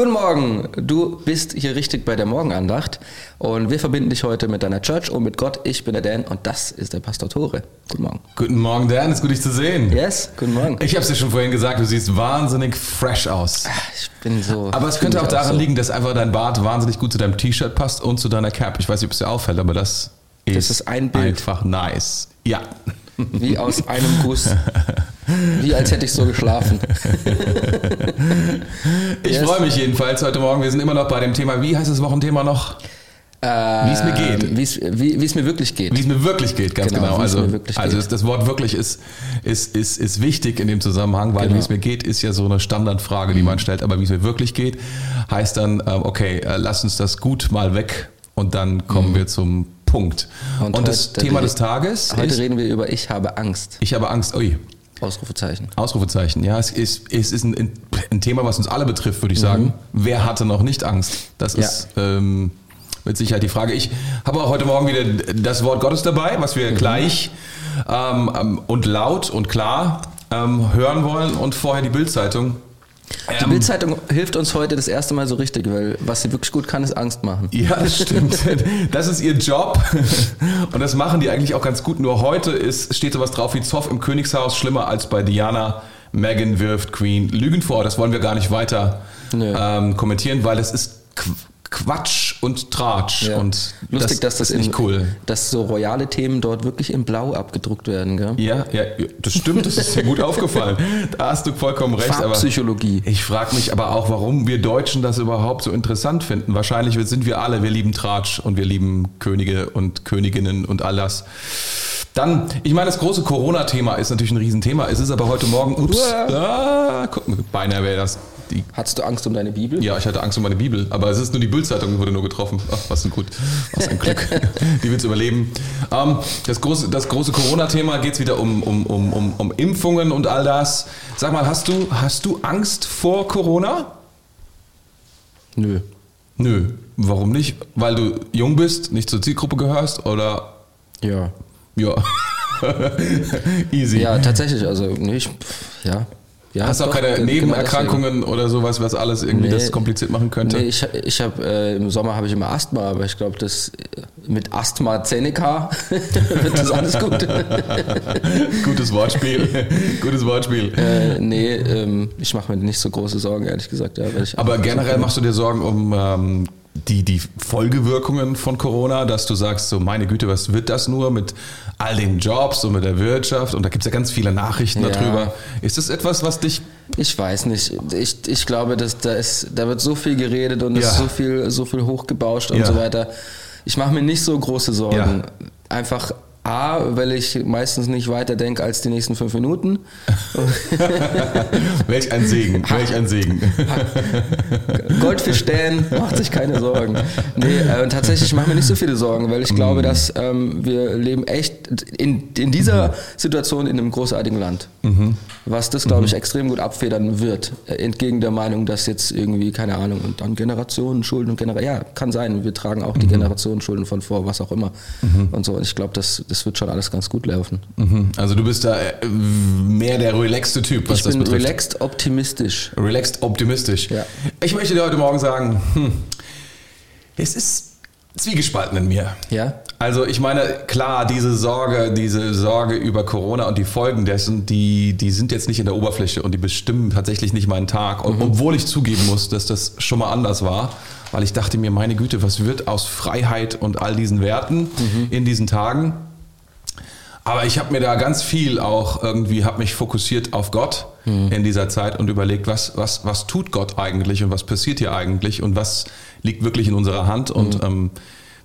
Guten Morgen, du bist hier richtig bei der Morgenandacht und wir verbinden dich heute mit deiner Church und mit Gott. Ich bin der Dan und das ist der Pastor Tore. Guten Morgen. Guten Morgen, Dan, ist gut, dich zu sehen. Yes, guten Morgen. Ich habe es dir schon vorhin gesagt, du siehst wahnsinnig fresh aus. Ah, Ich bin so. Aber es könnte auch daran so. liegen, dass einfach dein Bart wahnsinnig gut zu deinem T-Shirt passt und zu deiner Cap. Ich weiß nicht, ob es dir auffällt, aber das ist, Das ist ein Bild. einfach nice. Ja. Wie aus einem Guss. Wie als hätte ich so geschlafen. Ich Yes. freue mich jedenfalls heute Morgen. Wir sind immer noch bei dem Thema, wie heißt das Wochenthema noch? Wie es mir geht. Wie es, wie, wie es mir wirklich geht. Wie es mir wirklich geht, ganz Genau, genau. Also, also geht. das Wort wirklich ist, ist, ist, ist wichtig in dem Zusammenhang, weil Genau. wie es mir geht, ist ja so eine Standardfrage, die man stellt. Aber wie es mir wirklich geht, heißt dann, ähm, okay, äh, lass uns das gut mal weg und dann kommen wir zum Punkt. Und, Und das Thema des Tages Heute ist, reden wir über Ich habe Angst. ich habe Angst, ui, Ausrufezeichen. Ausrufezeichen. Ja, es ist, es ist ein, ein Thema, was uns alle betrifft, würde ich sagen. Wer hatte noch nicht Angst? Das Ja. ist ähm, mit Sicherheit die Frage. Ich habe auch heute Morgen wieder das Wort Gottes dabei, was wir gleich ähm, ähm, und laut und klar ähm, hören wollen und vorher die Bildzeitung. Die Ähm, Bildzeitung hilft uns heute das erste Mal so richtig, weil was sie wirklich gut kann, ist Angst machen. Ja, das stimmt. Das ist ihr Job. Und das machen die eigentlich auch ganz gut. Nur heute ist, steht sowas drauf wie Zoff im Königshaus, schlimmer als bei Diana. Meghan wirft Queen Lügen vor. Das wollen wir gar nicht weiter ähm, kommentieren, weil das ist Quatsch und Tratsch. Ja. Und Lustig, dass das ist nicht in, cool. dass so royale Themen dort wirklich in Blau abgedruckt werden, gell? Ja, ja, das stimmt, das ist dir gut aufgefallen. Da hast du vollkommen recht. Aber Farbpsychologie. ich frage mich aber auch, warum wir Deutschen das überhaupt so interessant finden. Wahrscheinlich sind wir alle, wir lieben Tratsch und wir lieben Könige und Königinnen und all das. Dann, ich meine, das große Corona-Thema ist natürlich ein Riesenthema. Es ist aber heute Morgen, ups, ah, guck beinahe wäre das die Hattest du Angst um deine Bibel? ja, ich hatte Angst um meine Bibel, aber es ist nur die Bildzeitung, wurde nur getroffen. Ach, was ein gut, was ein Glück. die wird's überleben. Ähm, das große, das große Corona-Thema geht's wieder um, um, um, um, um Impfungen und all das. Sag mal, hast du, hast du Angst vor Corona? Nö. Nö. Warum nicht? Weil du jung bist, nicht zur Zielgruppe gehörst oder Ja. ja. Easy. Ja, tatsächlich, also nee, ich, ja. Ja. Hast du auch keine ge- genau Nebenerkrankungen oder sowas, was alles irgendwie Nee. das kompliziert machen könnte? Nee, ich, ich habe äh, im Sommer habe ich immer Asthma, aber ich glaube, das äh, mit AsthmaZeneca wird das alles gut. Gutes Wortspiel. Gutes Wortspiel. äh, nee, ähm, ich mache mir nicht so große Sorgen, ehrlich gesagt. Ja, Aber generell machst du dir Sorgen um ähm, die, die Folgewirkungen von Corona, dass du sagst, so meine Güte, was wird das nur mit all den Jobs und mit der Wirtschaft? Und da gibt es ja ganz viele Nachrichten Ja. darüber. Ist das etwas, was dich... Ich weiß nicht. Ich, ich glaube, dass da ist, da wird so viel geredet und es Ja. ist so viel, so viel hochgebauscht und Ja. so weiter. Ich mache mir nicht so große Sorgen. Einfach A, weil ich meistens nicht weiter denke als die nächsten fünf Minuten. Welch ein Segen, welch ein Segen. Goldfisch Dan macht sich keine Sorgen. Nee, äh, tatsächlich mache ich mir nicht so viele Sorgen, weil ich Mm. glaube, dass ähm, wir leben echt in, in dieser Mhm. Situation in einem großartigen Land. Was das, glaube Mhm. ich, extrem gut abfedern wird. Äh, Entgegen der Meinung, dass jetzt irgendwie, keine Ahnung, und dann Generationenschulden und Generationen, ja, kann sein. Wir tragen auch die Mhm. Generationenschulden von vor, was auch immer. Und so. Und ich glaube, das, das wird schon alles ganz gut laufen. Mhm. Also du bist da äh, mehr der relaxte Typ, was ich das bin betrifft. relaxed optimistisch. Relaxed optimistisch. Ja. Ich möchte dir heute Morgen sagen, hm, es ist zwiegespalten in mir. Ja? Also ich meine, klar, diese Sorge, diese Sorge über Corona und die Folgen dessen, die, die sind jetzt nicht in der Oberfläche und die bestimmen tatsächlich nicht meinen Tag. Und, Obwohl ich zugeben muss, dass das schon mal anders war, weil ich dachte mir, meine Güte, was wird aus Freiheit und all diesen Werten in diesen Tagen? Aber ich habe mir da ganz viel auch irgendwie, habe mich fokussiert auf Gott in dieser Zeit und überlegt, was, was, was tut Gott eigentlich und was passiert hier eigentlich und was liegt wirklich in unserer Hand? Und ähm,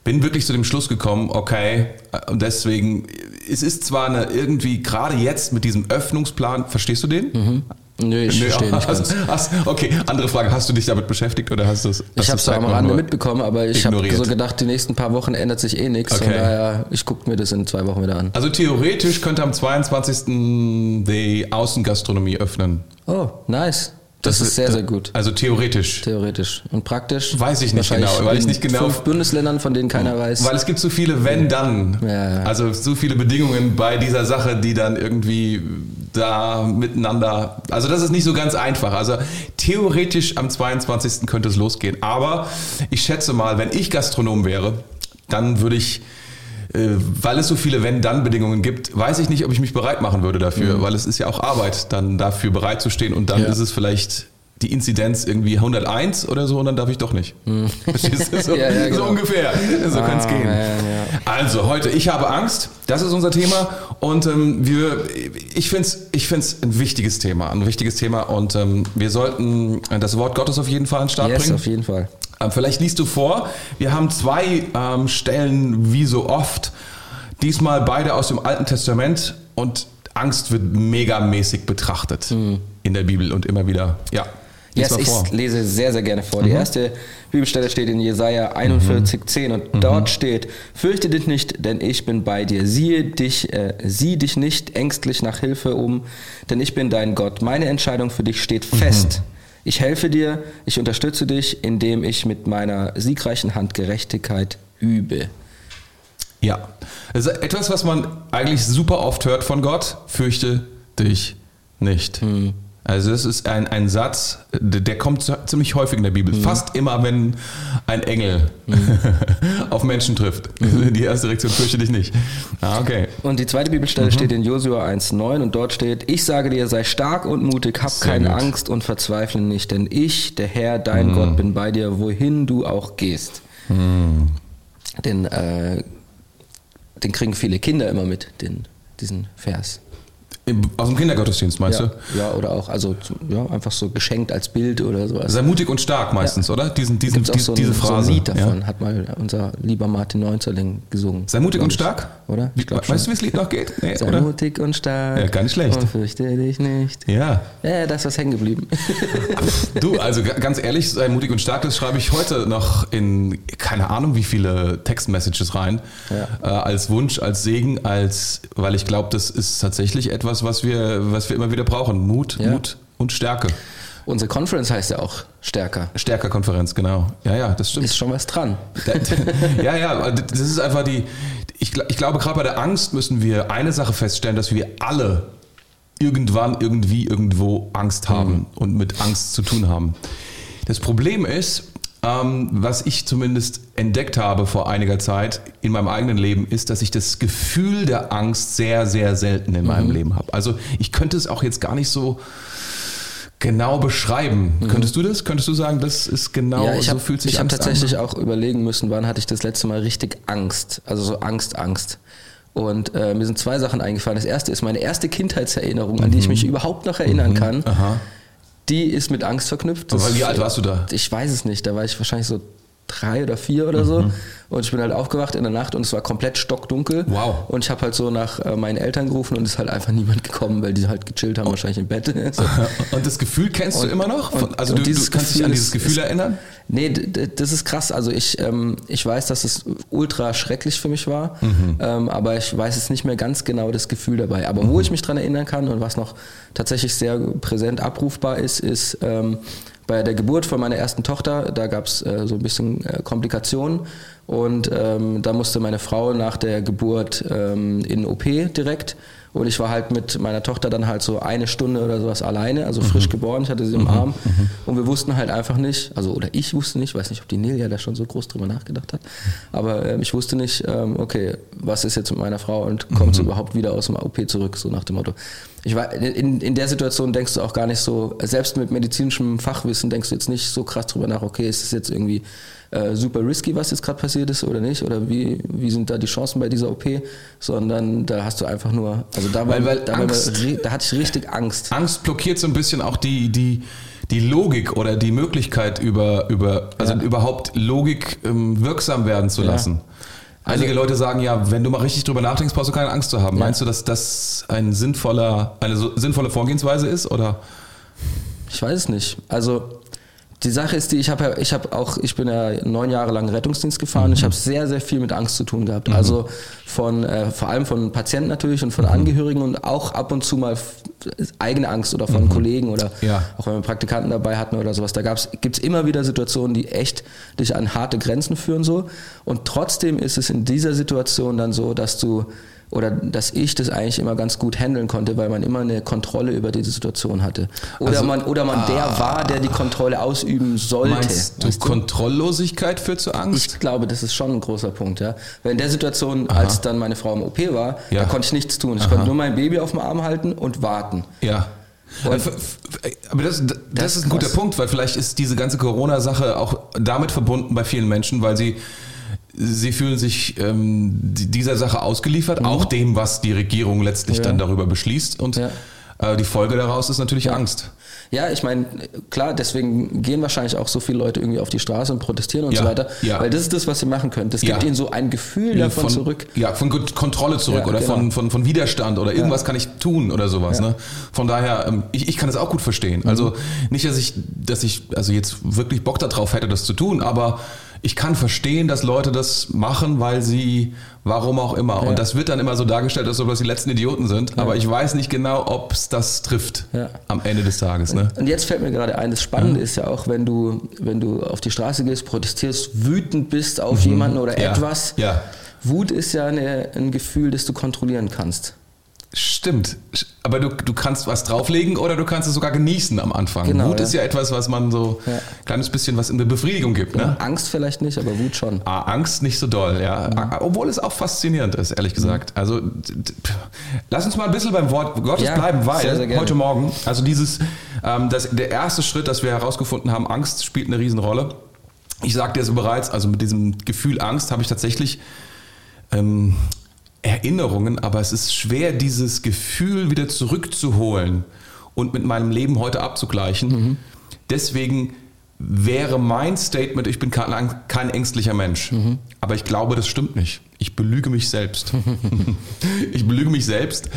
bin wirklich zu dem Schluss gekommen, okay, äh, und deswegen, es ist zwar eine irgendwie, gerade jetzt mit diesem Öffnungsplan, verstehst du den? Nö, ich Nö, verstehe nicht hast, ganz. hast, okay, andere Frage, hast du dich damit beschäftigt oder hast du es? Ich habe es am Rande mitbekommen, aber ich habe so gedacht, die nächsten paar Wochen ändert sich eh nichts. Von Okay. daher, ich gucke mir das in zwei Wochen wieder an. Also theoretisch könnte am 22. die Außengastronomie öffnen. Oh, nice. Das, ist sehr, sehr gut. Also theoretisch. Theoretisch. Und praktisch? Weiß ich nicht genau, weil ich nicht genau- Fünf Bundesländern, von denen keiner weiß. Weil es gibt so viele Wenn-Dann. Ja. Also so viele Bedingungen bei dieser Sache, die dann irgendwie da miteinander. Also das ist nicht so ganz einfach. Also theoretisch am 22. könnte es losgehen. Aber ich schätze mal, wenn ich Gastronom wäre, dann würde ich weil es so viele Wenn-Dann-Bedingungen gibt, weiß ich nicht, ob ich mich bereit machen würde dafür, mhm. weil es ist ja auch Arbeit, dann dafür bereit zu stehen und dann ja. ist es vielleicht die Inzidenz irgendwie 101 oder so und dann darf ich doch nicht. Hm. So, ja, ja, genau. so, ungefähr. So ah, kann es gehen. Also heute, ich habe Angst. Das ist unser Thema und ähm, wir, ich finde es ich find's ein wichtiges Thema, ein wichtiges Thema und ähm, wir sollten das Wort Gottes auf jeden Fall an den Start yes, bringen. auf jeden Fall. Ähm, vielleicht liest du vor. Wir haben zwei ähm, Stellen, wie so oft. Diesmal beide aus dem Alten Testament und Angst wird megamäßig betrachtet mhm. in der Bibel und immer wieder, ja. Yes, ich lese sehr, sehr gerne vor. Mhm. Die erste Bibelstelle steht in Jesaja 41, mhm. 10 und mhm. dort steht, fürchte dich nicht, denn ich bin bei dir. Siehe dich, äh, sieh dich nicht ängstlich nach Hilfe um, denn ich bin dein Gott. Meine Entscheidung für dich steht fest. Ich helfe dir, ich unterstütze dich, indem ich mit meiner siegreichen Hand Gerechtigkeit übe. Ja, ist etwas, was man eigentlich super oft hört von Gott. Fürchte dich nicht. Mhm. Also das ist ein, ein Satz, der kommt ziemlich häufig in der Bibel. Mhm. Fast immer, wenn ein Engel mhm. auf Menschen trifft. Mhm. Die erste Reaktion fürchte dich nicht. Ah, okay. Und die zweite Bibelstelle mhm. steht in Josua 1,9 und dort steht, ich sage dir, sei stark und mutig, hab Sehr keine gut. Angst und verzweifle nicht, denn ich, der Herr, dein mhm. Gott, bin bei dir, wohin du auch gehst. Mhm. Den, äh, den kriegen viele Kinder immer mit, den, diesen Vers. Aus dem Kindergottesdienst, meinst ja, du? Ja, oder auch, also ja, einfach so geschenkt als Bild oder sowas. Sei mutig und stark meistens, ja. oder? Diesen, diesen, die, so ein, diese Phrase. So ein Lied davon ja. hat mal unser lieber Martin Neunzerling gesungen. Sei mutig und stark? Oder? Ich weißt schon. du, wie das Lied noch geht? Nee, Sei oder? mutig und stark. Ja, gar nicht schlecht. Und fürchte dich nicht. Ja. Ja, das ist hängen geblieben. du, also ganz ehrlich, sei mutig und stark, das schreibe ich heute noch in, keine Ahnung, wie viele Textmessages rein. Äh, als Wunsch, als Segen, als, weil ich glaube, das ist tatsächlich etwas, was wir was wir immer wieder brauchen. Mut, ja. Mut und Stärke. Unsere Conference heißt ja auch Stärker. Stärker Konferenz, genau. Ja, ja, das stimmt. Ist schon was dran. ja, ja, das ist einfach die, ich, ich glaube, gerade bei der Angst müssen wir eine Sache feststellen, dass wir alle irgendwann, irgendwie, irgendwo Angst haben mhm. und mit Angst zu tun haben. Das Problem ist, ähm, was ich zumindest entdeckt habe vor einiger Zeit in meinem eigenen Leben, ist, dass ich das Gefühl der Angst sehr, sehr selten in mhm. meinem Leben habe. Also ich könnte es auch jetzt gar nicht so genau beschreiben. Mhm. Könntest du das? Könntest du sagen, das ist genau ja, ich hab, so fühlt sich Ich habe tatsächlich an? auch überlegen müssen, wann hatte ich das letzte Mal richtig Angst, also so Angst, Angst. Und äh, mir sind zwei Sachen eingefallen. Das erste ist meine erste Kindheitserinnerung, an die ich mhm. mich überhaupt noch erinnern mhm. kann. Aha die ist mit Angst verknüpft. Das, wie alt warst du da? Ich weiß es nicht. Da war ich wahrscheinlich so drei oder vier oder so. Mhm. Und ich bin halt aufgewacht in der Nacht und es war komplett stockdunkel. Wow. Und ich habe halt so nach äh, meinen Eltern gerufen und es ist halt einfach niemand gekommen, weil die halt gechillt haben, oh. wahrscheinlich im Bett. so. Und das Gefühl kennst und, du immer noch? Von, also du, du, kannst Gefühl dich an dieses Gefühl ist, erinnern? Nee, das ist krass. Also ich, ähm, ich weiß, dass es ultra schrecklich für mich war, mhm. ähm, aber ich weiß jetzt nicht mehr ganz genau das Gefühl dabei. Aber mhm. wo ich mich dran erinnern kann und was noch tatsächlich sehr präsent abrufbar ist, ist ähm, bei der Geburt von meiner ersten Tochter, da gab es äh, so ein bisschen äh, Komplikationen. Und ähm, da musste meine Frau nach der Geburt ähm, in OP direkt und ich war halt mit meiner Tochter dann halt so eine Stunde oder sowas alleine, also frisch mhm. geboren, ich hatte sie im mhm. Arm mhm. und wir wussten halt einfach nicht, also oder ich wusste nicht, weiß nicht, ob die Nelia da schon so groß drüber nachgedacht hat, aber ähm, ich wusste nicht, ähm, okay, was ist jetzt mit meiner Frau und kommt sie mhm. überhaupt wieder aus dem OP zurück, so nach dem Motto. Ich war, in, in der Situation denkst du auch gar nicht so, selbst mit medizinischem Fachwissen denkst du jetzt nicht so krass drüber nach, okay, ist es jetzt irgendwie äh, super risky, was jetzt gerade passiert ist oder nicht? Oder wie, wie sind da die Chancen bei dieser OP? Sondern da hast du einfach nur, also da, weil, weil da, war, da hatte ich richtig Angst. Angst blockiert so ein bisschen auch die, die, die Logik oder die Möglichkeit über, über also ja. überhaupt Logik ähm, wirksam werden zu lassen. Ja. Einige also, Leute sagen ja, wenn du mal richtig drüber nachdenkst, brauchst du keine Angst zu haben. Ja. Meinst du, dass das ein sinnvoller, eine so sinnvolle Vorgehensweise ist oder? Ich weiß es nicht. Also die Sache ist die, ich habe ich habe auch, ich bin ja neun Jahre lang Rettungsdienst gefahren. Mhm. Ich habe sehr, sehr viel mit Angst zu tun gehabt. Mhm. Also von, äh, vor allem von Patienten natürlich und von mhm. Angehörigen und auch ab und zu mal eigene Angst oder von mhm. Kollegen oder ja. auch wenn wir Praktikanten dabei hatten oder sowas. Da gibt es immer wieder Situationen, die echt dich an harte Grenzen führen so. Und trotzdem ist es in dieser Situation dann so, dass du oder dass ich das eigentlich immer ganz gut handeln konnte, weil man immer eine Kontrolle über diese Situation hatte. Oder Also, man, oder man der ah. war, der die Kontrolle ausüben sollte. Meinst du, weißt du? Kontrolllosigkeit führt zu Angst? Ich glaube, das ist schon ein großer Punkt, ja. Weil in der Situation, als dann meine Frau im OP war, Ja. da konnte ich nichts tun. Ich konnte nur mein Baby auf dem Arm halten und warten. Ja. Und- Äh, Aber das, das, Das ist ein guter. Punkt, weil vielleicht ist diese ganze Corona-Sache auch damit verbunden bei vielen Menschen, weil sie, sie fühlen sich ähm, die- dieser Sache ausgeliefert, auch dem, was die Regierung letztlich Mhm. Ja. dann darüber beschließt. Und Ja. äh, die Folge daraus ist natürlich Angst. Ja, ich meine, klar, deswegen gehen wahrscheinlich auch so viele Leute irgendwie auf die Straße und protestieren und Ja, so weiter. ja. Weil das ist das, was ihr machen könnt. Das Ja. gibt ihnen so ein Gefühl davon von, zurück. Ja, von Kon- Kontrolle zurück Ja, oder genau. von, von, von Widerstand oder irgendwas kann ich tun oder sowas. Ja. Mhm. Ne? Von daher, ähm, ich, ich kann das auch gut verstehen. Also nicht, dass ich, dass ich also jetzt wirklich Bock darauf hätte, das zu tun, aber ich kann verstehen, dass Leute das machen, weil sie, warum auch immer. Ja. Und das wird dann immer so dargestellt, als ob das die letzten Idioten sind. Aber ich weiß nicht genau, ob es das trifft Ja. am Ende des Tages. Ne? Und jetzt fällt mir gerade ein, das Spannende ist ja auch, wenn du, wenn du auf die Straße gehst, protestierst, wütend bist auf jemanden oder Mhm. Ja. etwas. Ja. Wut ist ja eine, ein Gefühl, das du kontrollieren kannst. Stimmt. Aber du, du kannst was drauflegen oder du kannst es sogar genießen am Anfang. Genau, Wut ja. ist ja etwas, was man so Ja. ein kleines bisschen was in der Befriedigung gibt. Ne? Angst vielleicht nicht, aber Wut schon. Ah, Angst nicht so doll, ja. Mhm. Ah, Obwohl es auch faszinierend ist, ehrlich gesagt. Also d- d- lass uns mal ein bisschen beim Wort Gottes Ja, bleiben, weil sehr, sehr heute Morgen, also dieses, ähm, das, der erste Schritt, dass wir herausgefunden haben, Angst spielt eine Riesenrolle. Ich sagte es bereits, also mit diesem Gefühl Angst habe ich tatsächlich ähm, Erinnerungen, aber es ist schwer, dieses Gefühl wieder zurückzuholen und mit meinem Leben heute abzugleichen. Mhm. Deswegen wäre mein Statement, ich bin kein, kein ängstlicher Mensch. Mhm. Aber ich glaube, das stimmt nicht. Ich belüge mich selbst. ich belüge mich selbst,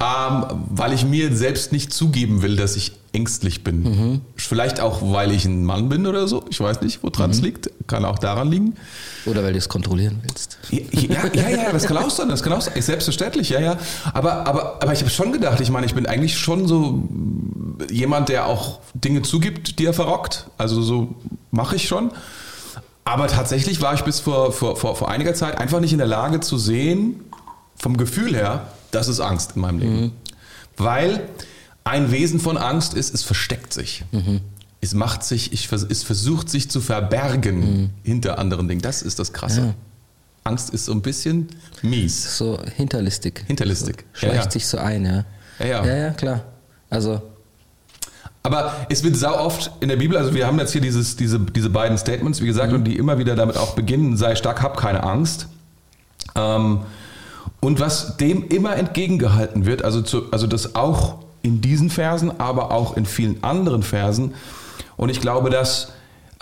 ähm, weil ich mir selbst nicht zugeben will, dass ich ängstlich bin. Mhm. Vielleicht auch, weil ich ein Mann bin oder so. Ich weiß nicht, woran Mhm. es liegt. Kann auch daran liegen. Oder weil du es kontrollieren willst. Ja, ja, ja, das kann auch sein, das kann auch sein. Selbstverständlich, ja, ja. Aber, aber, aber ich habe schon gedacht, ich meine, ich bin eigentlich schon so jemand, der auch Dinge zugibt, die er verrockt. Also so mache ich schon. Aber tatsächlich war ich bis vor, vor, vor, vor einiger Zeit einfach nicht in der Lage zu sehen, vom Gefühl her, das ist Angst in meinem Leben. Weil ein Wesen von Angst ist, es versteckt sich. Es macht sich, ich, es versucht sich zu verbergen hinter anderen Dingen. Das ist das Krasse. Ja. Angst ist so ein bisschen mies. So hinterlistig. Hinterlistig. So, schleicht Ja, ja. sich so ein, ja. Ja, ja. Ja, ja, klar. Also, Aber es wird sau oft in der Bibel, also wir haben jetzt hier dieses, diese, diese beiden Statements, wie gesagt, und die immer wieder damit auch beginnen, sei stark, hab keine Angst. Ähm, und was dem immer entgegengehalten wird, also, zu, also das auch in diesen Versen, aber auch in vielen anderen Versen. Und ich glaube, dass,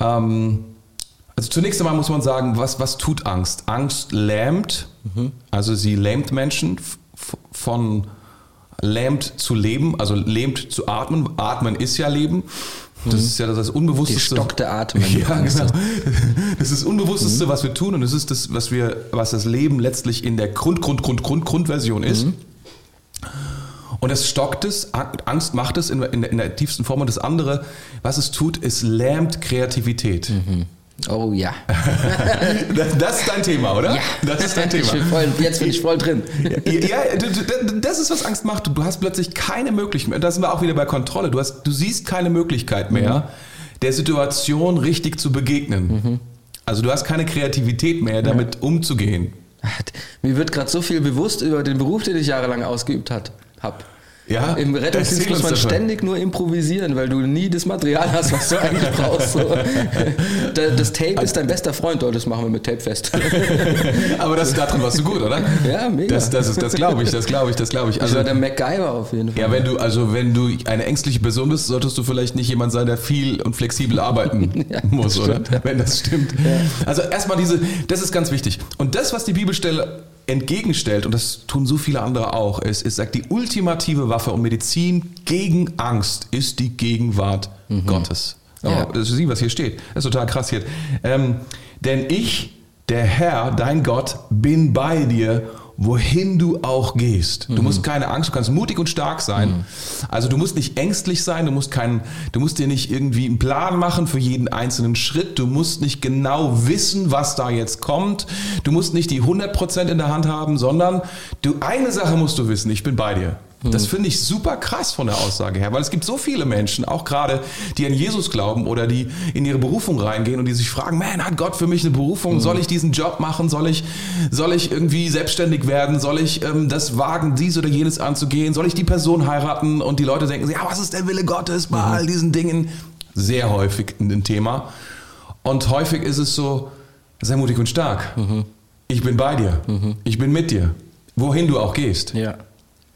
ähm, also zunächst einmal muss man sagen, was, was tut Angst? Angst lähmt, also sie lähmt Menschen von lähmt zu leben, also lähmt zu atmen. Atmen ist ja Leben. Das ist ja das, das Unbewussteste. Die stockte Atmen, Ja, Angst genau. Das ist das Unbewussteste, was wir tun und es ist das, was wir, was das Leben letztlich in der Grund, Grund, Grund, Grund, Grundversion ist. Und das stockt es, Angst macht es in, der- in, der, in der tiefsten Form und das andere, was es tut, es lähmt Kreativität. Oh ja. Das, das ist dein Thema, oder? Ja. Das ist dein Thema. Bin voll, jetzt bin ich voll drin. Ja, das ist, was Angst macht. Du hast plötzlich keine Möglichkeit mehr. Da sind wir auch wieder bei Kontrolle. Du, hast, du siehst keine Möglichkeit mehr, der Situation richtig zu begegnen. Also du hast keine Kreativität mehr, damit umzugehen. Mir wird gerade so viel bewusst über den Beruf, den ich jahrelang ausgeübt habe. Ja? Im Rettungsdienst muss man ständig nur improvisieren, weil du nie das Material hast, was du eigentlich brauchst. So. Da- Das Tape ist dein bester Freund, oh, das machen wir mit Tape fest. Aber das, darin warst du gut, oder? Ja, mega. Das, das, ist- das glaube ich, das glaube ich, das glaube ich. Ich Also, war der MacGyver auf jeden Fall. ja, wenn du, also wenn du eine ängstliche Person bist, solltest du vielleicht nicht jemand sein, der viel und flexibel arbeiten Ja, muss, oder? stimmt, ja. Wenn das stimmt. Also erstmal diese, das ist ganz wichtig. Und das, was die Bibelstelle entgegenstellt, und das tun so viele andere auch, ist, ist sagt, die ultimative Waffe und Medizin gegen Angst ist die Gegenwart Gottes. Oh, Ja. Das ist sie, was hier steht. Das ist total krass hier. Ähm, denn ich, der Herr, dein Gott, bin bei dir, wohin du auch gehst. Du musst keine Angst, du kannst mutig und stark sein. Also du musst nicht ängstlich sein, du musst keinen, du musst dir nicht irgendwie einen Plan machen für jeden einzelnen Schritt. Du musst nicht genau wissen, was da jetzt kommt. Du musst nicht die 100% in der Hand haben, sondern du, eine Sache musst du wissen, ich bin bei dir. Das finde ich super krass von der Aussage her, weil es gibt so viele Menschen, auch gerade, die an Jesus glauben oder die in ihre Berufung reingehen und die sich fragen, man, hat Gott für mich eine Berufung? Soll ich diesen Job machen? Soll ich, soll ich irgendwie selbstständig werden? Soll ich ähm, das wagen, dies oder jenes anzugehen? Soll ich die Person heiraten? Und die Leute denken, ja, was ist der Wille Gottes bei all diesen Dingen? Sehr häufig ein Thema. Und häufig ist es so, sei mutig und stark. Ich bin bei dir. Ich bin mit dir. Wohin du auch gehst. Ja.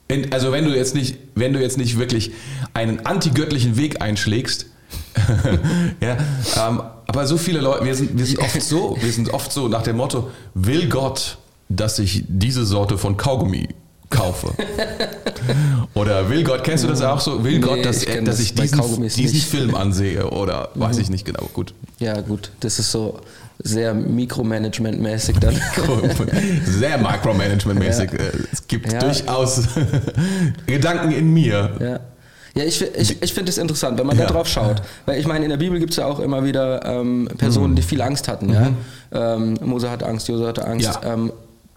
In, also wenn du jetzt nicht, wenn du jetzt nicht wirklich einen antigöttlichen Weg einschlägst, ja, ähm, aber so viele Leute, wir sind, wir sind oft so, wir sind oft so nach dem Motto, will Gott, dass ich diese Sorte von Kaugummi kaufe? Oder will Gott, kennst du das auch so? Will Nee, Gott, dass, ich dass das ich diesen, diesen. Film ansehe? Oder weiß ich nicht genau. Gut. Ja, gut. Das ist so sehr Mikromanagement-mäßig dann. Sehr Micromanagement-mäßig. Ja. Äh, Es gibt Ja. durchaus Gedanken in mir. Ja. Ja, ich, ich, ich finde es interessant, wenn man Ja. da drauf schaut. Weil ich meine, in der Bibel gibt es ja auch immer wieder ähm, Personen, Mhm. die viel Angst hatten. Ja? Ähm, Mose hatte Angst, Jose hatte Angst. Ja. Ähm,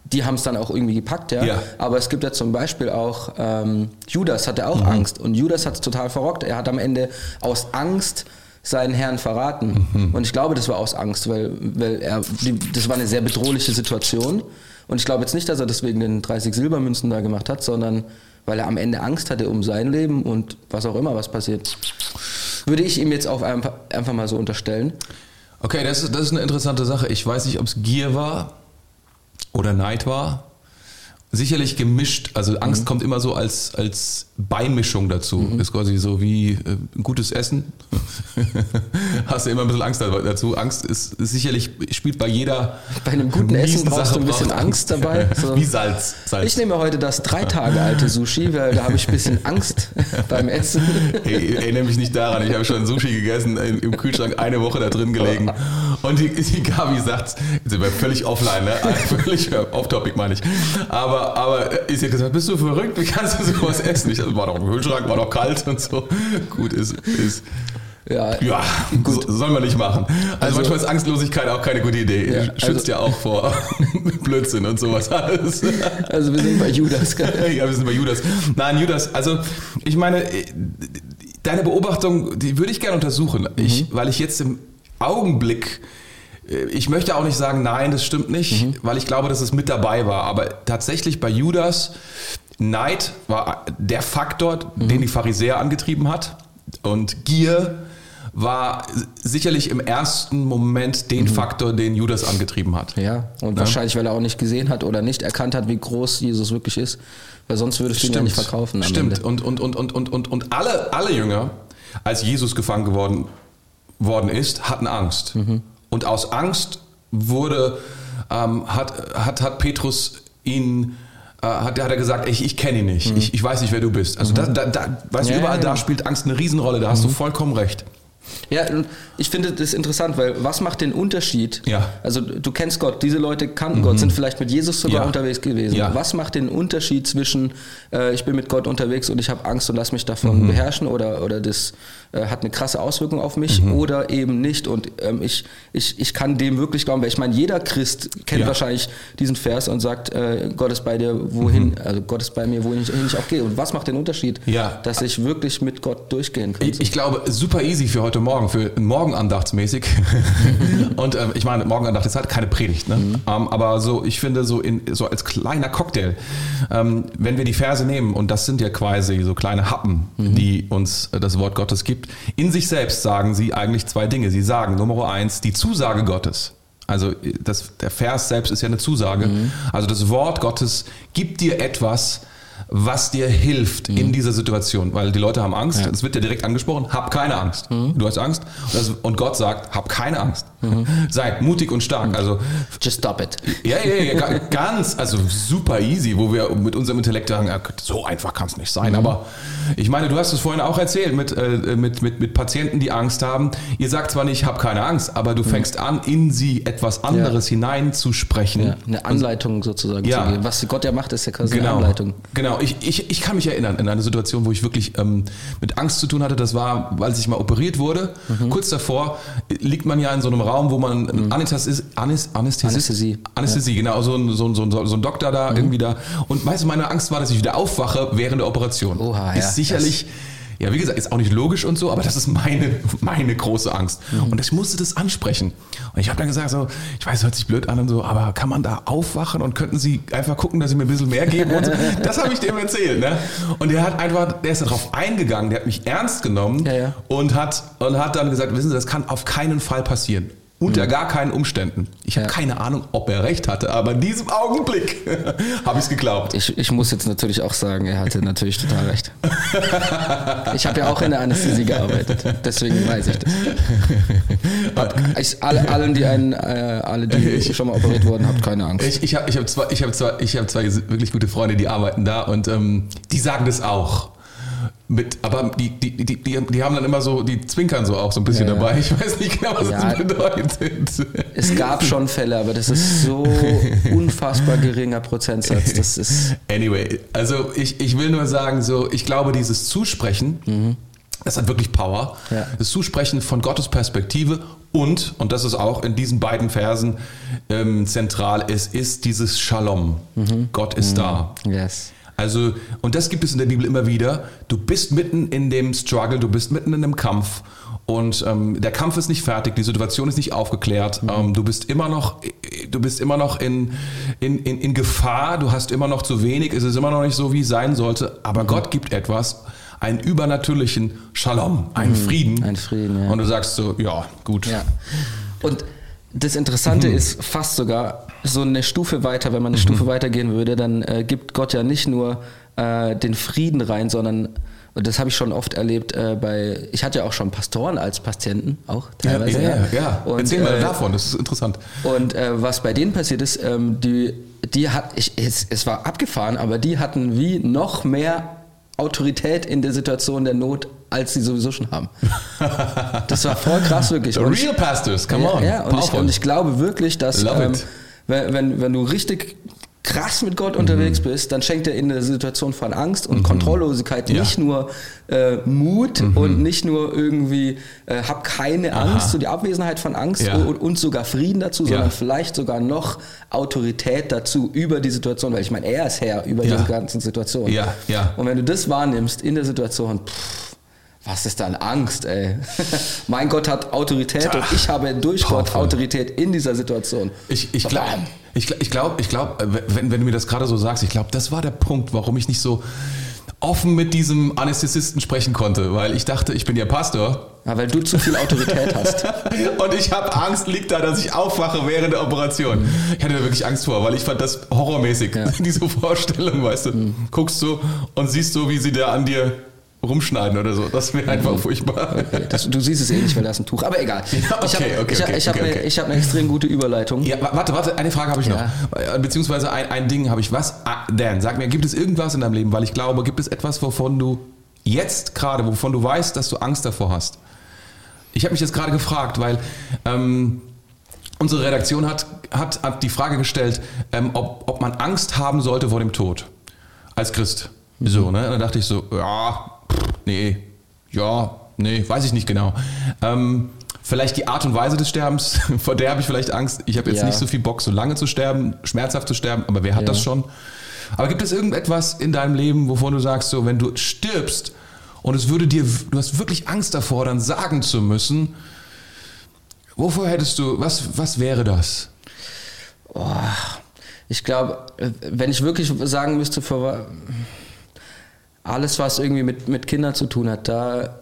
die haben es dann auch irgendwie gepackt, ja? Ja. Aber es gibt ja zum Beispiel auch ähm, Judas hatte Mhm. auch Angst und Judas hat es total verrockt. Er hat am Ende aus Angst seinen Herrn verraten. Mhm. Und ich glaube, das war aus Angst, weil, weil er, das war eine sehr bedrohliche Situation. Und ich glaube jetzt nicht, dass er deswegen den 30 Silbermünzen da gemacht hat, sondern weil er am Ende Angst hatte um sein Leben und was auch immer, was passiert. Würde ich ihm jetzt auch einfach, einfach mal so unterstellen. Okay, das ist, das ist eine interessante Sache. Ich weiß nicht, ob es Gier war oder Neid war. Sicherlich gemischt. Also Angst kommt immer so als, als Beimischung dazu. Ist quasi so wie äh, gutes Essen. Hast du immer ein bisschen Angst dazu. Angst ist, ist sicherlich, spielt bei jeder Bei einem guten Essen brauchst du ein bisschen Angst dabei. So. Wie Salz. Salz. Ich nehme heute das drei Tage alte Sushi, weil da habe ich ein bisschen Angst beim Essen. Hey, erinnere mich nicht daran, ich habe schon Sushi gegessen, im im Kühlschrank eine Woche da drin gelegen. Und die, die Gabi sagt, jetzt sind wir völlig offline, ne? völlig off-topic meine ich. Aber, aber ich habe gesagt, bist du verrückt, wie kannst du sowas essen? Ich, also, war doch im Kühlschrank, war doch kalt und so. Gut, ist, ist Ja, ja, gut. soll man nicht machen. Also, Also- manchmal ist Angstlosigkeit auch keine gute Idee. Ja, Schützt also- ja auch vor Blödsinn und sowas alles. also wir sind bei Judas. gell? Ja, wir sind bei Judas. Nein, Judas, also ich meine, deine Beobachtung, die würde ich gerne untersuchen, ich, weil ich jetzt im Augenblick, äh, ich möchte auch nicht sagen, nein, das stimmt nicht, weil ich glaube, dass es mit dabei war, aber tatsächlich bei Judas, Neid war der Faktor, den die Pharisäer angetrieben hat und Gier war sicherlich im ersten Moment den Faktor, den Judas angetrieben hat. Ja, und wahrscheinlich, weil er auch nicht gesehen hat oder nicht erkannt hat, wie groß Jesus wirklich ist. Weil sonst würdest du ihn ja nicht verkaufen. Stimmt. Und, und, und, und, und, und, und alle, alle Jünger, als Jesus gefangen geworden worden ist, hatten Angst. Mhm. Und aus Angst wurde, ähm, hat, hat, hat Petrus ihn, äh, hat, hat er gesagt, ich, ich kenne ihn nicht, ich, ich weiß nicht, wer du bist. Also da, da, da, weißt du, Mhm. Ja, überall ja, da ja. spielt Angst eine Riesenrolle, da hast du vollkommen recht. Ja, ich finde das interessant, weil was macht den Unterschied? Ja. Mhm. Also du kennst Gott, diese Leute kannten Gott, sind vielleicht mit Jesus sogar Ja. unterwegs gewesen. Ja. Was macht den Unterschied zwischen äh, ich bin mit Gott unterwegs und ich habe Angst und lass mich Mhm. davon beherrschen oder, oder das äh, hat eine krasse Auswirkung auf mich Mhm. oder eben nicht und ähm, ich, ich, ich kann dem wirklich glauben, weil ich meine, jeder Christ kennt Ja. wahrscheinlich diesen Vers und sagt, äh, Gott ist bei dir, wohin, also Gott ist bei mir, wohin ich, wohin ich auch gehe. Und was macht den Unterschied? Mhm. Ja. Dass ich wirklich mit Gott durchgehen kann. Ich, ich glaube, super easy für heute Morgen, für morgenandachtsmäßig. Und ähm, ich meine, Morgenandacht ist halt keine Predigt, ne? Ähm, aber so, ich finde, so, in, so als kleiner Cocktail, ähm, wenn wir die Verse nehmen, und das sind ja quasi so kleine Happen, die uns äh, das Wort Gottes gibt, in sich selbst sagen sie eigentlich zwei Dinge. Sie sagen, Nummer eins, die Zusage Gottes. Also das, der Vers selbst ist ja eine Zusage. Also das Wort Gottes gibt dir etwas, was dir hilft in dieser Situation. Weil die Leute haben Angst, es wird ja direkt angesprochen, hab keine Angst. Du hast Angst und, das, und Gott sagt, hab keine Angst. Mhm. Seid mutig und stark. Also Just stop it. Ja, ja, ja, ganz, also super easy, wo wir mit unserem Intellekt sagen, so einfach kann es nicht sein. Mhm. Aber ich meine, du hast es vorhin auch erzählt mit, äh, mit, mit, mit Patienten, die Angst haben. Ihr sagt zwar nicht, ich habe keine Angst, aber du mhm. fängst an, in sie etwas anderes ja. hineinzusprechen. Ja, eine Anleitung sozusagen ja. zu geben. Was Gott ja macht, ist ja quasi genau. eine Anleitung. Genau, ich, ich, ich kann mich erinnern in eine Situation, wo ich wirklich ähm, mit Angst zu tun hatte. Das war, als ich mal operiert wurde. Mhm. Kurz davor liegt man ja in so einem Raum, wo man mhm. Anästhesie, Anästhesie, Anästhesie ja. genau, so ein, so, ein, so, ein, so ein Doktor da mhm. irgendwie da. Und weißt du, meine Angst war, dass ich wieder aufwache während der Operation. Oha, ist ja, sicherlich ja, wie gesagt, ist auch nicht logisch und so, aber das ist meine, meine große Angst. Mhm. Und ich musste das ansprechen. Und ich habe dann gesagt, so, ich weiß, hört sich blöd an und so, aber kann man da aufwachen und könnten Sie einfach gucken, dass Sie mir ein bisschen mehr geben und so. Das habe ich dem erzählt, ne? Und der hat einfach, der ist darauf eingegangen, der hat mich ernst genommen ja, ja. Und, hat, und hat dann gesagt, wissen Sie, das kann auf keinen Fall passieren. Unter mhm. gar keinen Umständen. Ich habe ja. keine Ahnung, ob er recht hatte, aber in diesem Augenblick habe ich es geglaubt. Ich, ich muss jetzt natürlich auch sagen, er hatte natürlich total recht. ich habe ja auch in der Anästhesie gearbeitet, deswegen weiß ich das. Ich, alle, allen, die einen, äh, alle, die ich, schon mal operiert wurden, habt keine Angst. Ich, ich habe ich hab zwei, ich hab zwei, hab zwei wirklich gute Freunde, die arbeiten da und ähm, die sagen das auch mit, aber die, die, die, die, haben dann immer so, die zwinkern so auch so ein bisschen ja, dabei. Ich weiß nicht genau, was ja, das bedeutet. Es gab schon Fälle, aber das ist so unfassbar geringer Prozentsatz. Das ist anyway, also ich, ich will nur sagen, so, ich glaube, dieses Zusprechen, mhm. das hat wirklich Power. Ja. Das Zusprechen von Gottes Perspektive und, und das ist auch in diesen beiden Versen ähm, zentral, es ist dieses Shalom. Mhm. Gott ist mhm. da. Yes. Also, und das gibt es in der Bibel immer wieder. Du bist mitten in dem Struggle, du bist mitten in dem Kampf und ähm, der Kampf ist nicht fertig, die Situation ist nicht aufgeklärt. Mhm. Ähm, du bist immer noch, du bist immer noch in, in, in, in, Gefahr, du hast immer noch zu wenig, es ist immer noch nicht so, wie es sein sollte. Aber mhm. Gott gibt etwas, einen übernatürlichen Shalom, einen mhm. Frieden. Ein Frieden, ja. Und du sagst so, ja, gut. Ja. Und das Interessante mhm. ist fast sogar so eine Stufe weiter, wenn man eine mhm. Stufe weitergehen würde, dann äh, gibt Gott ja nicht nur äh, den Frieden rein, sondern und das habe ich schon oft erlebt äh, bei, ich hatte ja auch schon Pastoren als Patienten, auch teilweise. Ja, ja, ja. Und, Erzähl mal äh, davon, das ist interessant. Und äh, was bei denen passiert ist, ähm, die, die hat, ich, es, es war abgefahren, aber die hatten wie noch mehr Autorität in der Situation der Not, als sie sowieso schon haben. Das war voll krass, wirklich. The real pastors, come on. Ja, und ich, und ich, glaube wirklich, dass ähm, wenn, wenn, wenn du richtig krass mit Gott unterwegs mhm. bist, dann schenkt er in der Situation von Angst und mhm. Kontrolllosigkeit ja. nicht nur äh, Mut mhm. und nicht nur irgendwie äh, hab keine Angst, Aha. so die Abwesenheit von Angst ja. und, und, sogar Frieden dazu, ja. sondern vielleicht sogar noch Autorität dazu über die Situation, weil ich meine, er ist Herr über diese ganzen Situationen. Ja. Ja. Und wenn du das wahrnimmst in der Situation, pff, was ist dann Angst, ey? mein Gott hat Autorität und ich habe durch. Gott Autorität in dieser Situation. Ich, ich glaube, ich, ich glaube, ich glaub, wenn, wenn du mir das gerade so sagst, ich glaube, das war der Punkt, warum ich nicht so offen mit diesem Anästhesisten sprechen konnte, weil ich dachte, ich bin ja Pastor. Ja, weil du zu viel Autorität hast. und ich habe Angst, liegt da, dass ich aufwache während der Operation. Mhm. Ich hatte da wirklich Angst vor, weil ich fand das horrormäßig, ja. diese Vorstellung, weißt du. Mhm. Guckst du und siehst so, wie sie da an dir rumschneiden oder so. Das wäre einfach mhm. furchtbar. Okay. Das, du siehst es eh nicht, weil da ist ein Tuch. Aber egal. Ja, okay, ich habe okay, ich, hab okay, eine, hab eine extrem gute Überleitung. Ja, warte, warte, eine Frage habe ich ja. noch. Äh, beziehungsweise ein, ein Ding habe ich. Was? Ah, Dan, sag mir, gibt es irgendwas in deinem Leben, weil ich glaube, gibt es etwas, wovon du jetzt gerade, wovon du weißt, dass du Angst davor hast? Ich habe mich jetzt gerade gefragt, weil ähm, unsere Redaktion hat, hat, hat die Frage gestellt, ähm, ob, ob man Angst haben sollte vor dem Tod als Christ. Mhm. So, ne? Und dann dachte ich so, ja, nee, ja, nee, weiß ich nicht genau. Ähm, vielleicht die Art und Weise des Sterbens, vor der habe ich vielleicht Angst. Ich habe jetzt ja. nicht so viel Bock, so lange zu sterben, schmerzhaft zu sterben, aber wer hat ja. das schon? Aber gibt es irgendetwas in deinem Leben, wovon du sagst, so, wenn du stirbst und es würde dir, du hast wirklich Angst davor, dann sagen zu müssen, wovor hättest du, was, was wäre das? Oh, ich glaube, wenn ich wirklich sagen müsste, vor alles, was irgendwie mit, mit Kindern zu tun hat, da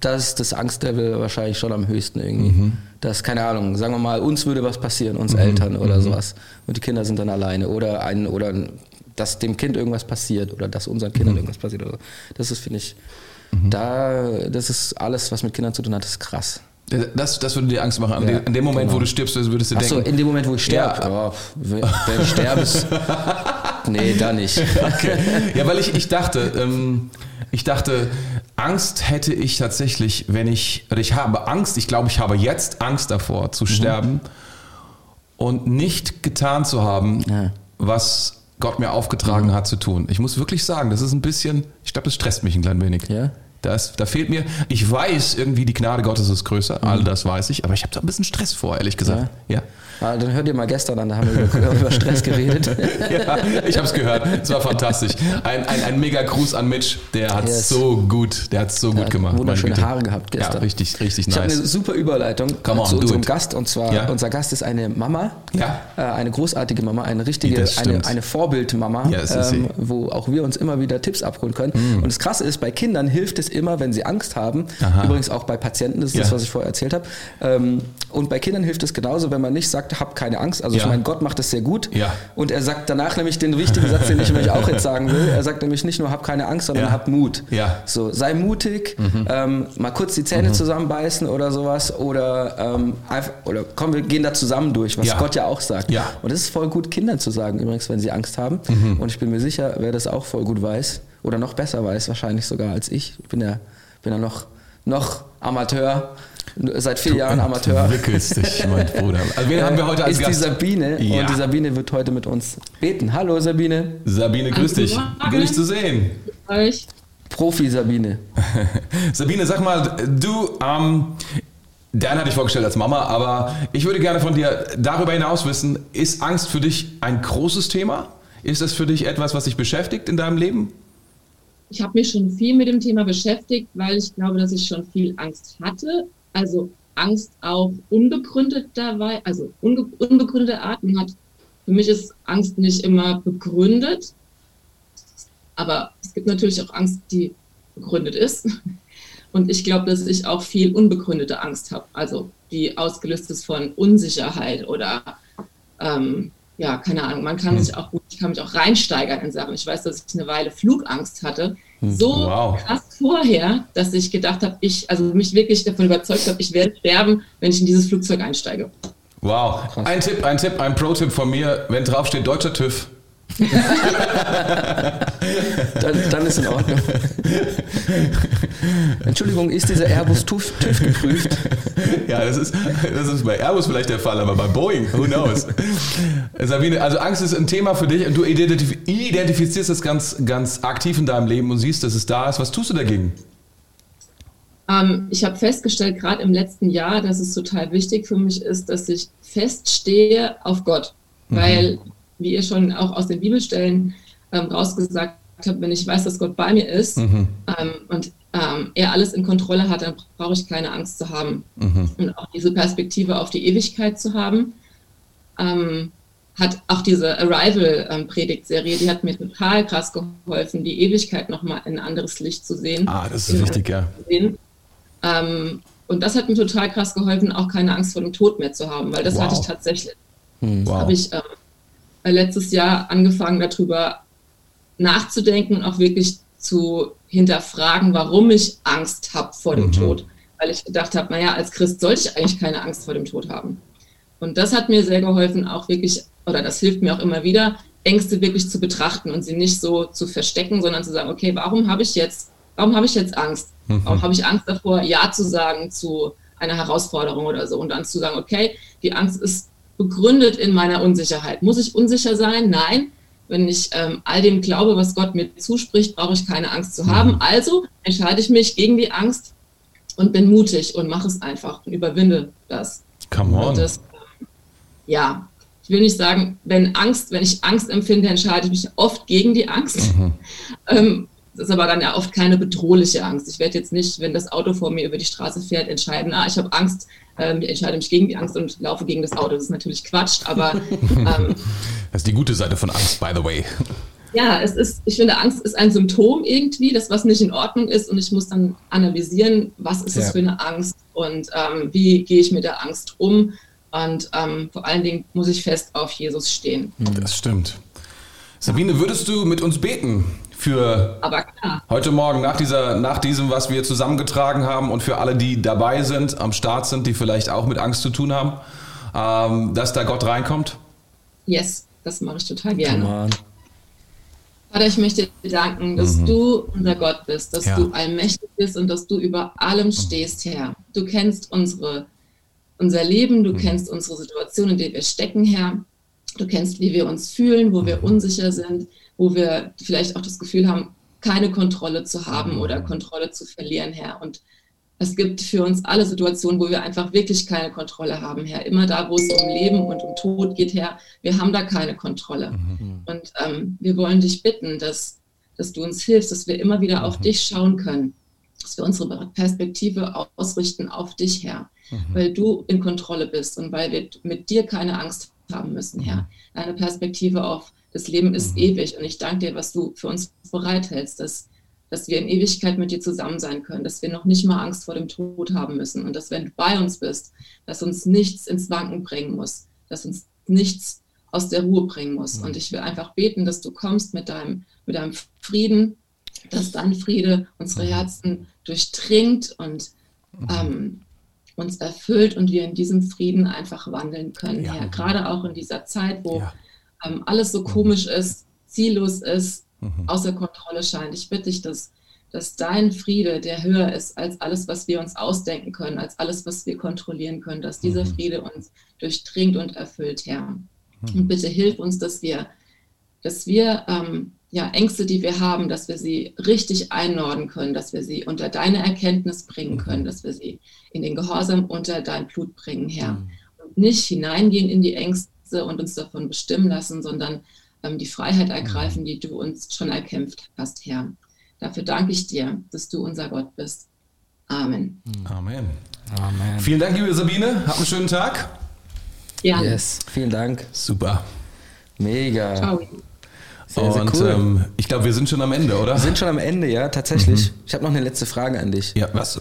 das ist das Angstlevel wahrscheinlich schon am höchsten irgendwie. Mhm. Das, keine Ahnung, sagen wir mal, uns würde was passieren, uns mhm. Eltern oder mhm. sowas. Und die Kinder sind dann alleine. Oder ein, oder dass dem Kind irgendwas passiert oder dass unseren Kindern mhm. irgendwas passiert. Oder so. Das ist, finde ich, mhm. da, das ist alles, was mit Kindern zu tun hat, ist krass. Das, das würde dir Angst machen. An, ja, dem Moment, genau. wo du stirbst, würdest du Ach denken. Achso, in dem Moment, wo ich sterbe. Ja. Oh, wenn ich sterbe, nee, da nicht. Okay. Ja, weil ich, ich dachte, ähm, ich dachte, Angst hätte ich tatsächlich, wenn ich, oder ich habe Angst, ich glaube, ich habe jetzt Angst davor zu mhm. sterben und nicht getan zu haben, ja. was Gott mir aufgetragen mhm. hat zu tun. Ich muss wirklich sagen, das ist ein bisschen, ich glaube, das stresst mich ein klein wenig. Ja? Das, da fehlt mir, ich weiß irgendwie, die Gnade Gottes ist größer, mhm. all das weiß ich, aber ich habe da ein bisschen Stress vor, ehrlich gesagt. Ja. ja. Ah, dann hört ihr mal gestern an, da haben wir über, über Stress geredet. ja, ich habe es gehört. Es war fantastisch. Ein, ein, ein mega Gruß an Mitch. Der hat yes. so gut, der hat so der gut gemacht. Wunderschöne Haare gehabt gestern. Ja, richtig, richtig nice. Ich habe eine super Überleitung on, zu unserem Gast. Und zwar, ja. unser Gast ist eine Mama. Ja. Äh, eine großartige Mama, eine richtige, eine, eine Vorbildmama, ja, ähm, wo auch wir uns immer wieder Tipps abholen können. Mm. Und das Krasse ist, bei Kindern hilft es immer, wenn sie Angst haben. Aha. Übrigens auch bei Patienten, das ist das, was ich vorher erzählt habe. Ähm, und bei Kindern hilft es genauso, wenn man nicht sagt, hab keine Angst. Also ja. ich meine, Gott macht das sehr gut. Ja. Und er sagt danach nämlich den wichtigen Satz, den ich nämlich auch jetzt sagen will. Er sagt nämlich nicht nur, hab keine Angst, sondern hab Mut. Ja. So, sei mutig, mhm. ähm, mal kurz die Zähne mhm. zusammenbeißen oder sowas. Oder, ähm, einfach, oder komm, wir gehen da zusammen durch, was. Gott ja auch sagt. Ja. Und es ist voll gut, Kindern zu sagen, übrigens, wenn sie Angst haben. Mhm. Und ich bin mir sicher, wer das auch voll gut weiß, oder noch besser weiß, wahrscheinlich sogar als ich. Ich bin ja, bin ja noch, noch Amateur seit vier du Jahren Amateur. Du wickelst dich, mein Bruder. Also wen haben wir heute als ist Gast? die Sabine ja. und die Sabine wird heute mit uns beten. Hallo Sabine. Sabine, grüß dich. Gut dich zu sehen. Euch. Profi Sabine. Sabine, sag mal, du, ähm, Dan hatte ich vorgestellt als Mama, aber ich würde gerne von dir darüber hinaus wissen, ist Angst für dich ein großes Thema? Ist das für dich etwas, was dich beschäftigt in deinem Leben? Ich habe mich schon viel mit dem Thema beschäftigt, weil ich glaube, dass ich schon viel Angst hatte, also Angst auch unbegründeterweise, also unge unbegründete Arten hat. Für mich ist Angst nicht immer begründet, aber es gibt natürlich auch Angst, die begründet ist. Und ich glaube, dass ich auch viel unbegründete Angst habe, also die ausgelöst ist von Unsicherheit oder ähm, ja, keine Ahnung, man kann hm. sich auch ich kann mich auch reinsteigern in Sachen. Ich weiß, dass ich eine Weile Flugangst hatte. Hm. So wow. krass vorher, dass ich gedacht habe, ich, also mich wirklich davon überzeugt habe, ich werde sterben, wenn ich in dieses Flugzeug einsteige. Wow. Ein Tipp, ein Tipp, ein Pro-Tipp von mir, wenn draufsteht deutscher TÜV, dann, dann, ist in Ordnung. Entschuldigung, ist dieser Airbus TÜV, TÜV geprüft? Ja, das ist, das ist bei Airbus vielleicht der Fall, aber bei Boeing, who knows? Sabine, also Angst ist ein Thema für dich und du identif identifizierst es ganz, ganz aktiv in deinem Leben und siehst, dass es da ist. Was tust du dagegen? Ähm, ich habe festgestellt, gerade im letzten Jahr, dass es total wichtig für mich ist, dass ich feststehe auf Gott. Mhm. Weil wie ihr schon auch aus den Bibelstellen ähm, rausgesagt habt, wenn ich weiß, dass Gott bei mir ist mhm. ähm, und ähm, er alles in Kontrolle hat, dann brauche ich keine Angst zu haben. Mhm. Und auch diese Perspektive auf die Ewigkeit zu haben, ähm, hat auch diese Arrival-Predigtserie, die hat mir total krass geholfen, die Ewigkeit nochmal in ein anderes Licht zu sehen. Ah, das ist wichtig, ja. Ähm, und das hat mir total krass geholfen, auch keine Angst vor dem Tod mehr zu haben, weil das wow. hatte ich tatsächlich. Hm. Wow. Das habe ich ähm, äh, letztes Jahr angefangen, darüber nachzudenken und auch wirklich zu hinterfragen, warum ich Angst habe vor dem mhm. Tod. Weil ich gedacht habe, naja, als Christ sollte ich eigentlich keine Angst vor dem Tod haben. Und das hat mir sehr geholfen, auch wirklich, oder das hilft mir auch immer wieder, Ängste wirklich zu betrachten und sie nicht so zu verstecken, sondern zu sagen, okay, warum habe ich jetzt, warum habe ich jetzt Angst? Mhm. Warum habe ich Angst davor, Ja zu sagen zu einer Herausforderung oder so? Und dann zu sagen, okay, die Angst ist begründet in meiner Unsicherheit. Muss ich unsicher sein? Nein. Wenn ich ähm, all dem glaube, was Gott mir zuspricht, brauche ich keine Angst zu haben. Mhm. Also entscheide ich mich gegen die Angst und bin mutig und mache es einfach und überwinde das. Come on. Das, ja, ich will nicht sagen, wenn Angst, wenn ich Angst empfinde, entscheide ich mich oft gegen die Angst. Mhm. Ähm, ist aber dann ja oft keine bedrohliche Angst. Ich werde jetzt nicht, wenn das Auto vor mir über die Straße fährt, entscheiden, ah, ich habe Angst, ähm, ich entscheide mich gegen die Angst und laufe gegen das Auto. Das ist natürlich Quatsch, aber. Ähm, das ist die gute Seite von Angst, by the way. Ja, es ist, ich finde, Angst ist ein Symptom irgendwie, das was nicht in Ordnung ist und ich muss dann analysieren, was ist ja. das für eine Angst und ähm, wie gehe ich mit der Angst um und ähm, vor allen Dingen muss ich fest auf Jesus stehen. Das stimmt. Sabine, würdest du mit uns beten für heute Morgen, nach, dieser, nach diesem, was wir zusammengetragen haben und für alle, die dabei sind, am Start sind, die vielleicht auch mit Angst zu tun haben, ähm, dass da Gott reinkommt? Yes, das mache ich total gerne. Vater, ich möchte dir danken, dass mhm. du unser Gott bist, dass ja. du allmächtig bist und dass du über allem stehst, Herr. Du kennst unsere, unser Leben, du mhm. kennst unsere Situation, in der wir stecken, Herr. Du kennst, wie wir uns fühlen, wo wir mhm. unsicher sind, wo wir vielleicht auch das Gefühl haben, keine Kontrolle zu haben mhm. oder Kontrolle zu verlieren, Herr. Und es gibt für uns alle Situationen, wo wir einfach wirklich keine Kontrolle haben, Herr. Immer da, wo es um Leben und um Tod geht, Herr, wir haben da keine Kontrolle. Mhm. Und ähm, wir wollen dich bitten, dass, dass du uns hilfst, dass wir immer wieder auf mhm. dich schauen können, dass wir unsere Perspektive ausrichten auf dich, Herr, mhm. weil du in Kontrolle bist und weil wir mit dir keine Angst haben müssen, Herr. Mhm. Deine Perspektive auf das Leben ist mhm. ewig und ich danke dir, was du für uns bereithältst, dass dass wir in Ewigkeit mit dir zusammen sein können, dass wir noch nicht mal Angst vor dem Tod haben müssen und dass wenn du bei uns bist, dass uns nichts ins Wanken bringen muss, dass uns nichts aus der Ruhe bringen muss. Mhm. Und ich will einfach beten, dass du kommst mit deinem, mit deinem Frieden, dass dein Friede unsere mhm. Herzen durchdringt und ähm, uns erfüllt und wir in diesem Frieden einfach wandeln können, ja. Herr. Gerade auch in dieser Zeit, wo ja. Ähm, alles so komisch ist, ziellos ist, mhm. außer Kontrolle scheint. Ich bitte dich, dass, dass dein Friede, der höher ist als alles, was wir uns ausdenken können, als alles, was wir kontrollieren können, dass dieser mhm. Friede uns durchdringt und erfüllt, Herr. Mhm. Und bitte hilf uns, dass wir, dass wir ähm, ja, Ängste, die wir haben, dass wir sie richtig einnorden können, dass wir sie unter deine Erkenntnis bringen können, dass wir sie in den Gehorsam unter dein Blut bringen, Herr. Und nicht hineingehen in die Ängste und uns davon bestimmen lassen, sondern ähm, die Freiheit ergreifen, die du uns schon erkämpft hast, Herr. Dafür danke ich dir, dass du unser Gott bist. Amen. Amen. Amen. Vielen Dank, liebe Sabine. Hab einen schönen Tag. Ja. Yes, vielen Dank. Super. Mega. Ciao. Sehr, sehr und cool. ähm, ich glaube, wir sind schon am Ende, oder? Wir sind schon am Ende, ja, tatsächlich. Mhm. Ich habe noch eine letzte Frage an dich. Ja, was,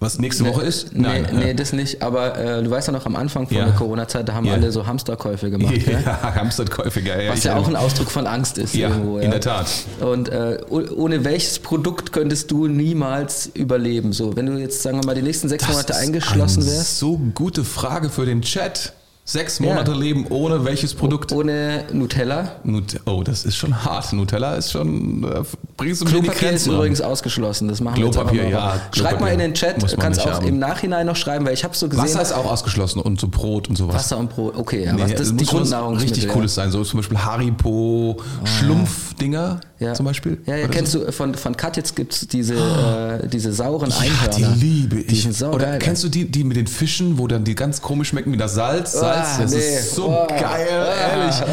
was nächste nee, Woche ist? Nein, nee, nee, das nicht. Aber äh, du weißt ja noch, am Anfang von ja. der Corona-Zeit, da haben ja. alle so Hamsterkäufe gemacht. Ja, ja? Hamsterkäufe, geil. Was ja auch ein Ausdruck von Angst ist. Ja, irgendwo, in der Tat. Und äh, ohne welches Produkt könntest du niemals überleben? So, wenn du jetzt, sagen wir mal, die nächsten sechs das Monate eingeschlossen wärst? So gute Frage für den Chat. Sechs Monate ja. leben ohne welches Produkt? Ohne Nutella. Nut oh, das ist schon hart. Nutella ist schon. Äh, bringst du Klopapier ist übrigens ausgeschlossen. Das machen Klopapier, wir jetzt ja. Schreib mal in den Chat. Du kannst auch haben. im Nachhinein noch schreiben, weil ich habe so gesehen. Wasser ist auch ausgeschlossen und so Brot und sowas. Wasser und Brot. Okay, aber nee, das ist die Grundnahrung. Richtig cooles sein. So zum Beispiel Haribo ah. Schlumpfdinger ja. zum Beispiel. Ja, ja kennst so? du von von Katjes gibt es diese oh. äh, diese sauren Einhörner. Ja, die liebe ich. Die Oder kennst du die die mit den Fischen, wo dann die ganz komisch schmecken wie das Salz? Salz. Ah, das nee. ist so oh, geil, ehrlich.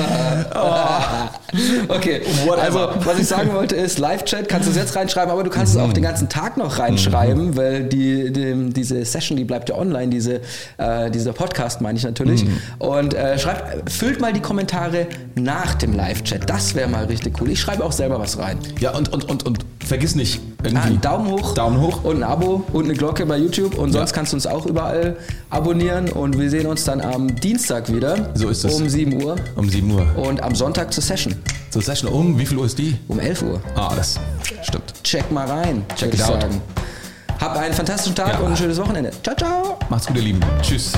Oh. Okay, also was ich sagen wollte ist, Live-Chat kannst du es jetzt reinschreiben, aber du kannst mhm. es auch den ganzen Tag noch reinschreiben, mhm. weil die, die, diese Session, die bleibt ja online, diese, äh, dieser Podcast meine ich natürlich. Mhm. Und äh, schreibt, füllt mal die Kommentare nach dem Live-Chat. Das wäre mal richtig cool. Ich schreibe auch selber was rein. Ja, und, und, und, und vergiss nicht, irgendwie. Ah, Daumen hoch. Daumen hoch. Und ein Abo und eine Glocke bei YouTube. Und sonst ja. kannst du uns auch überall abonnieren. Und wir sehen uns dann am Dienstag wieder. So ist es. Um 7 Uhr. Um 7 Uhr. Und am Sonntag zur Session. Zur Session um, wie viel Uhr ist die? Um 11 Uhr. Ah, das stimmt. Check mal rein. Check it out. Sagen. Habt einen fantastischen Tag ja. und ein schönes Wochenende. Ciao, ciao. Macht's gut, ihr Lieben. Tschüss.